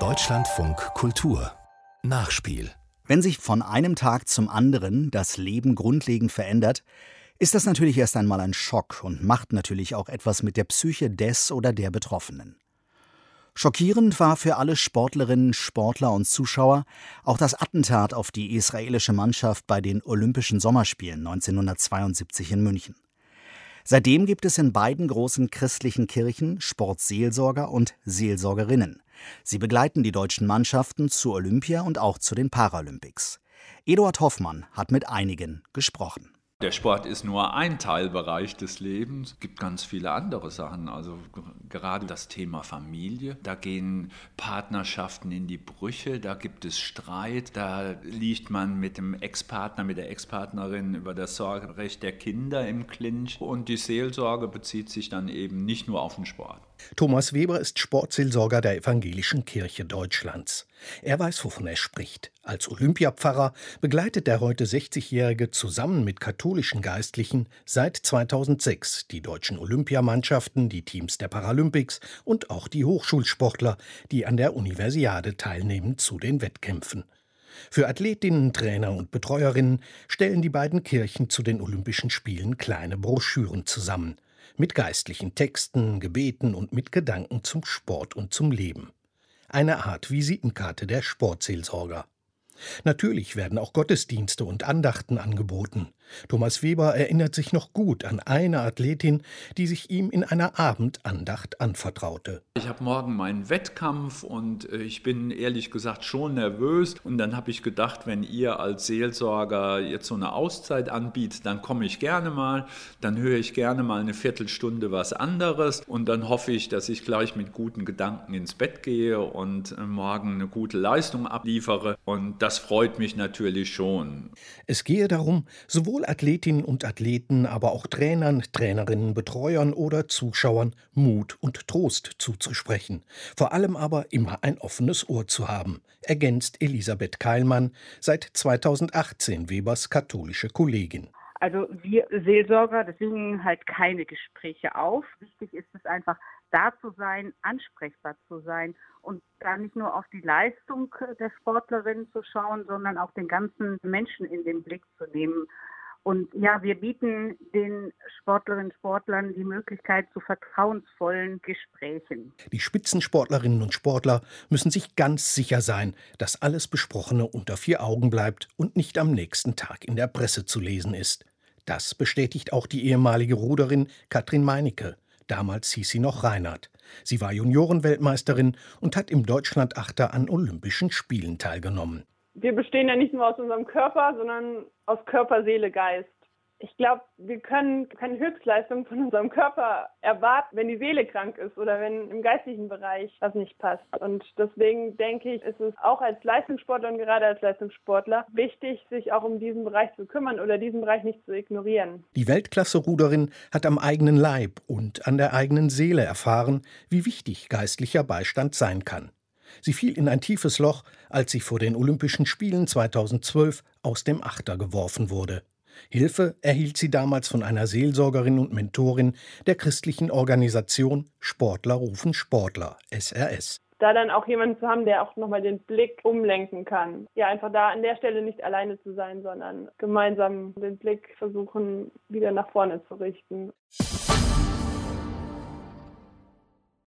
Deutschlandfunk Kultur Nachspiel Wenn sich von einem Tag zum anderen das Leben grundlegend verändert, ist das natürlich erst einmal ein Schock und macht natürlich auch etwas mit der Psyche des oder der Betroffenen. Schockierend war für alle Sportlerinnen, Sportler und Zuschauer auch das Attentat auf die israelische Mannschaft bei den Olympischen Sommerspielen 1972 in München. Seitdem gibt es in beiden großen christlichen Kirchen Sportseelsorger und Seelsorgerinnen. Sie begleiten die deutschen Mannschaften zu Olympia und auch zu den Paralympics. Eduard Hoffmann hat mit einigen gesprochen. Der Sport ist nur ein Teilbereich des Lebens. Es gibt ganz viele andere Sachen. Also gerade das Thema Familie. Da gehen Partnerschaften in die Brüche, da gibt es Streit, da liegt man mit dem Ex-Partner, mit der Ex-Partnerin über das Sorgerecht der Kinder im Clinch. Und die Seelsorge bezieht sich dann eben nicht nur auf den Sport. Thomas Weber ist Sportseelsorger der Evangelischen Kirche Deutschlands. Er weiß, wovon er spricht. Als Olympiapfarrer begleitet der heute 60-Jährige zusammen mit katholischen Geistlichen seit 2006 die deutschen Olympiamannschaften, die Teams der Paralympics und auch die Hochschulsportler, die an der Universiade teilnehmen, zu den Wettkämpfen. Für Athletinnen, Trainer und Betreuerinnen stellen die beiden Kirchen zu den Olympischen Spielen kleine Broschüren zusammen mit geistlichen Texten, Gebeten und mit Gedanken zum Sport und zum Leben. Eine Art Visitenkarte der Sportseelsorger. Natürlich werden auch Gottesdienste und Andachten angeboten. Thomas Weber erinnert sich noch gut an eine Athletin, die sich ihm in einer Abendandacht anvertraute. Ich habe morgen meinen Wettkampf und äh, ich bin ehrlich gesagt schon nervös. Und dann habe ich gedacht, wenn ihr als Seelsorger jetzt so eine Auszeit anbietet, dann komme ich gerne mal. Dann höre ich gerne mal eine Viertelstunde was anderes. Und dann hoffe ich, dass ich gleich mit guten Gedanken ins Bett gehe und äh, morgen eine gute Leistung abliefere. Und das freut mich natürlich schon. Es gehe darum, sowohl Athletinnen und Athleten, aber auch Trainern, Trainerinnen, Betreuern oder Zuschauern Mut und Trost zuzusprechen. Vor allem aber immer ein offenes Ohr zu haben, ergänzt Elisabeth Keilmann, seit 2018 Webers katholische Kollegin. Also wir Seelsorger, deswegen halt keine Gespräche auf. Wichtig ist es einfach, da zu sein, ansprechbar zu sein und da nicht nur auf die Leistung der Sportlerin zu schauen, sondern auch den ganzen Menschen in den Blick zu nehmen. Und ja, wir bieten den Sportlerinnen und Sportlern die Möglichkeit zu vertrauensvollen Gesprächen. Die Spitzensportlerinnen und Sportler müssen sich ganz sicher sein, dass alles Besprochene unter vier Augen bleibt und nicht am nächsten Tag in der Presse zu lesen ist. Das bestätigt auch die ehemalige Ruderin Katrin Meinecke. Damals hieß sie noch Reinhard. Sie war Juniorenweltmeisterin und hat im Deutschlandachter an Olympischen Spielen teilgenommen. Wir bestehen ja nicht nur aus unserem Körper, sondern aus Körper, Seele, Geist ich glaube, wir können keine Höchstleistung von unserem Körper erwarten, wenn die Seele krank ist oder wenn im geistlichen Bereich was nicht passt. Und deswegen denke ich, ist es auch als Leistungssportler und gerade als Leistungssportler wichtig, sich auch um diesen Bereich zu kümmern oder diesen Bereich nicht zu ignorieren. Die Weltklasse-Ruderin hat am eigenen Leib und an der eigenen Seele erfahren, wie wichtig geistlicher Beistand sein kann. Sie fiel in ein tiefes Loch, als sie vor den Olympischen Spielen 2012 aus dem Achter geworfen wurde. Hilfe erhielt sie damals von einer Seelsorgerin und Mentorin der christlichen Organisation Sportler rufen Sportler, SRS. Da dann auch jemanden zu haben, der auch nochmal den Blick umlenken kann. Ja, einfach da an der Stelle nicht alleine zu sein, sondern gemeinsam den Blick versuchen, wieder nach vorne zu richten.